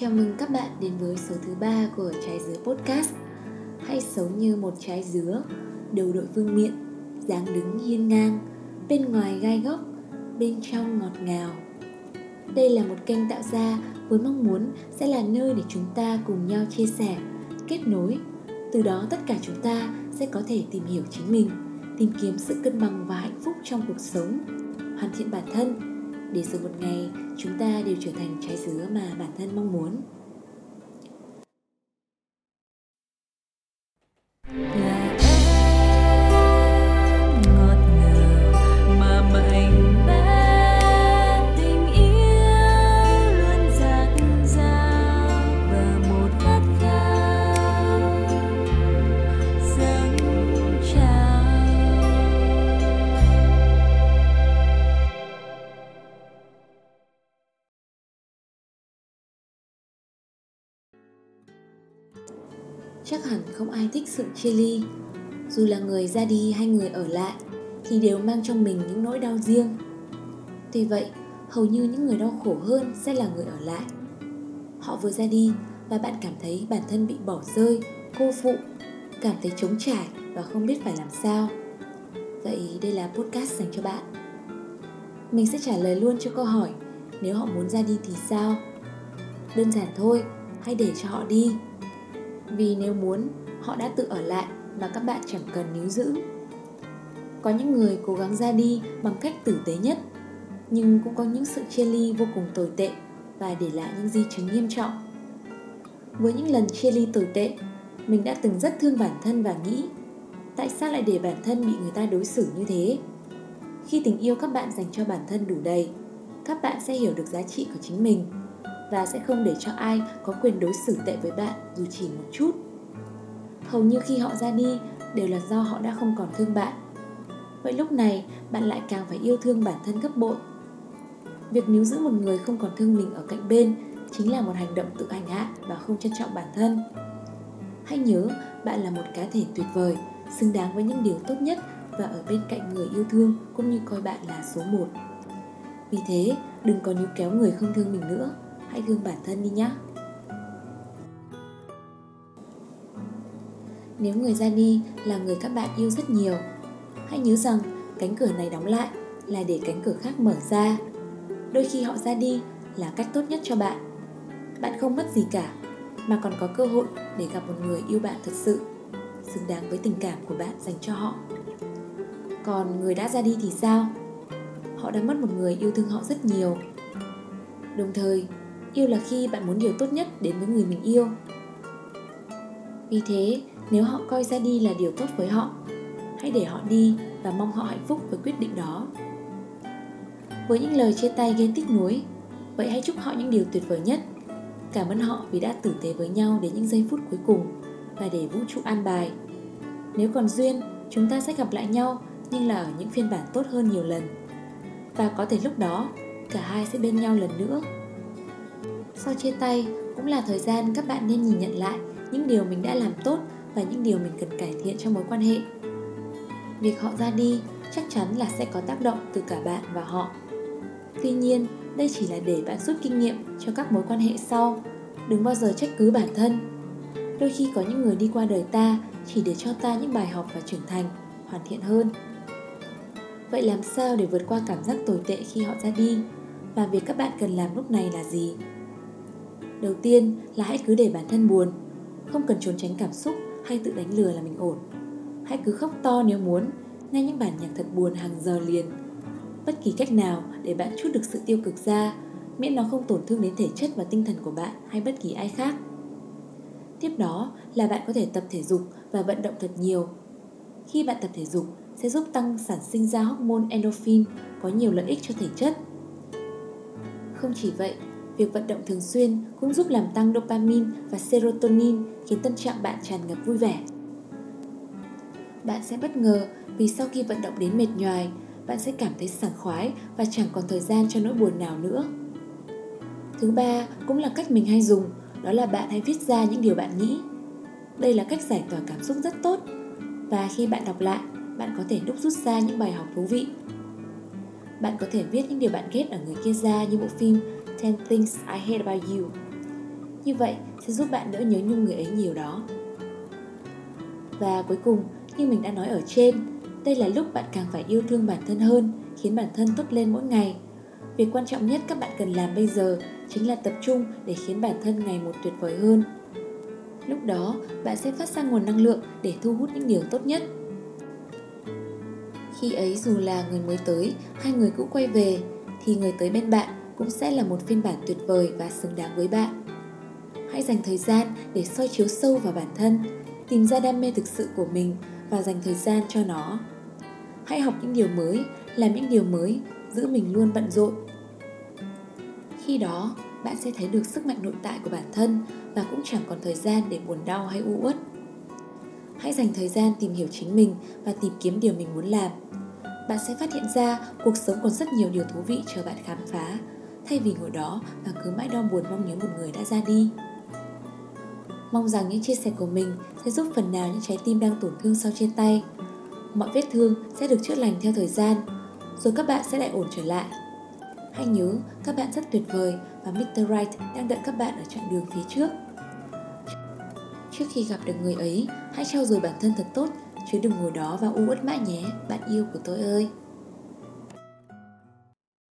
Chào mừng các bạn đến với số thứ ba của Trái Dứa Podcast. Hãy sống như một trái dứa Đầu đội vương miện dáng đứng hiên ngang Bên ngoài gai góc Bên trong ngọt ngào. Đây là một kênh tạo ra với mong muốn sẽ là nơi để chúng ta cùng nhau chia sẻ, kết nối. Từ đó tất cả chúng ta sẽ có thể tìm hiểu chính mình Tìm kiếm sự cân bằng và hạnh phúc trong cuộc sống Hoàn thiện bản thân để rồi một ngày chúng ta đều trở thành trái dứa mà bản thân mong muốn. Chắc hẳn không ai thích sự chia ly. Dù là người ra đi hay người ở lại Thì đều mang trong mình những nỗi đau riêng. Tuy vậy, hầu như những người đau khổ hơn sẽ là người ở lại. Họ vừa ra đi và bạn cảm thấy bản thân bị bỏ rơi, cô phụ Cảm thấy trống trải và không biết phải làm sao. Vậy đây là podcast dành cho bạn. Mình sẽ trả lời luôn cho câu hỏi Nếu họ muốn ra đi thì sao? Đơn giản thôi, hãy để cho họ đi vì nếu muốn, họ đã tự ở lại mà các bạn chẳng cần níu giữ. Có những người cố gắng ra đi bằng cách tử tế nhất, nhưng cũng có những sự chia ly vô cùng tồi tệ và để lại những di chứng nghiêm trọng. Với những lần chia ly tồi tệ, mình đã từng rất thương bản thân và nghĩ, tại sao lại để bản thân bị người ta đối xử như thế? Khi tình yêu các bạn dành cho bản thân đủ đầy, các bạn sẽ hiểu được giá trị của chính mình và sẽ không để cho ai có quyền đối xử tệ với bạn dù chỉ một chút. Hầu như khi họ ra đi, đều là do họ đã không còn thương bạn. Vậy lúc này, bạn lại càng phải yêu thương bản thân gấp bội. Việc níu giữ một người không còn thương mình ở cạnh bên chính là một hành động tự hành hạ và không trân trọng bản thân. Hãy nhớ, bạn là một cá thể tuyệt vời, xứng đáng với những điều tốt nhất và ở bên cạnh người yêu thương cũng như coi bạn là số một. Vì thế, đừng có níu kéo người không thương mình nữa hãy thương bản thân đi nhé nếu người ra đi là người các bạn yêu rất nhiều, hãy nhớ rằng cánh cửa này đóng lại là để cánh cửa khác mở ra. Đôi khi họ ra đi là cách tốt nhất cho bạn. Bạn không mất gì cả, mà còn có cơ hội để gặp một người yêu bạn thật sự, xứng đáng với tình cảm của bạn dành cho họ. Còn người đã ra đi thì sao? Họ đã mất một người yêu thương họ rất nhiều. Đồng thời yêu là khi bạn muốn điều tốt nhất đến với người mình yêu. Vì thế, nếu họ coi ra đi là điều tốt với họ, hãy để họ đi và mong họ hạnh phúc với quyết định đó. Với những lời chia tay gây tiếc nuối, vậy hãy chúc họ những điều tuyệt vời nhất. Cảm ơn họ vì đã tử tế với nhau đến những giây phút cuối cùng và để vũ trụ an bài. Nếu còn duyên, chúng ta sẽ gặp lại nhau, nhưng là ở những phiên bản tốt hơn nhiều lần. Và có thể lúc đó, cả hai sẽ bên nhau lần nữa sau chia tay, cũng là thời gian các bạn nên nhìn nhận lại những điều mình đã làm tốt và những điều mình cần cải thiện trong mối quan hệ. Việc họ ra đi chắc chắn là sẽ có tác động từ cả bạn và họ. Tuy nhiên, đây chỉ là để bạn rút kinh nghiệm cho các mối quan hệ sau. Đừng bao giờ trách cứ bản thân. Đôi khi có những người đi qua đời ta chỉ để cho ta những bài học và trưởng thành, hoàn thiện hơn. Vậy làm sao để vượt qua cảm giác tồi tệ khi họ ra đi? Và việc các bạn cần làm lúc này là gì? Đầu tiên là hãy cứ để bản thân buồn. Không cần trốn tránh cảm xúc hay tự đánh lừa là mình ổn. Hãy cứ khóc to nếu muốn, nghe những bản nhạc thật buồn hàng giờ liền. Bất kỳ cách nào để bạn chút được sự tiêu cực ra, miễn nó không tổn thương đến thể chất và tinh thần của bạn hay bất kỳ ai khác. Tiếp đó là bạn có thể tập thể dục và vận động thật nhiều. Khi bạn tập thể dục, sẽ giúp tăng sản sinh ra hormone endorphin, có nhiều lợi ích cho thể chất. Không chỉ vậy Việc vận động thường xuyên cũng giúp làm tăng dopamine và serotonin khiến tâm trạng bạn tràn ngập vui vẻ. Bạn sẽ bất ngờ vì sau khi vận động đến mệt nhoài, bạn sẽ cảm thấy sảng khoái và chẳng còn thời gian cho nỗi buồn nào nữa. Thứ ba cũng là cách mình hay dùng, đó là bạn hãy viết ra những điều bạn nghĩ. Đây là cách giải tỏa cảm xúc rất tốt và khi bạn đọc lại, bạn có thể đúc rút ra những bài học thú vị. Bạn có thể viết những điều bạn ghét ở người kia ra như bộ phim 10 Things I Hate About You. Như vậy sẽ giúp bạn đỡ nhớ nhung người ấy nhiều đó. Và cuối cùng, như mình đã nói ở trên, đây là lúc bạn càng phải yêu thương bản thân hơn, khiến bản thân tốt lên mỗi ngày. Việc quan trọng nhất các bạn cần làm bây giờ chính là tập trung để khiến bản thân ngày một tuyệt vời hơn. Lúc đó, bạn sẽ phát ra nguồn năng lượng để thu hút những điều tốt nhất. Khi ấy dù là người mới tới hay người cũ quay về, thì người tới bên bạn cũng sẽ là một phiên bản tuyệt vời và xứng đáng với bạn. Hãy dành thời gian để soi chiếu sâu vào bản thân, tìm ra đam mê thực sự của mình và dành thời gian cho nó. Hãy học những điều mới, làm những điều mới, giữ mình luôn bận rộn. Khi đó, bạn sẽ thấy được sức mạnh nội tại của bản thân và cũng chẳng còn thời gian để buồn đau hay u uất. Hãy dành thời gian tìm hiểu chính mình và tìm kiếm điều mình muốn làm. Bạn sẽ phát hiện ra cuộc sống còn rất nhiều điều thú vị chờ bạn khám phá, thay vì ngồi đó và cứ mãi đau buồn mong nhớ một người đã ra đi. Mong rằng những chia sẻ của mình sẽ giúp phần nào những trái tim đang tổn thương sau trên tay. Mọi vết thương sẽ được chữa lành theo thời gian, rồi các bạn sẽ lại ổn trở lại. Hãy nhớ, các bạn rất tuyệt vời và Mr. Right đang đợi các bạn ở chặng đường phía trước. Trước khi gặp được người ấy, hãy trau dồi bản thân thật tốt, chứ đừng ngồi đó và u uất mãi nhé, bạn yêu của tôi ơi.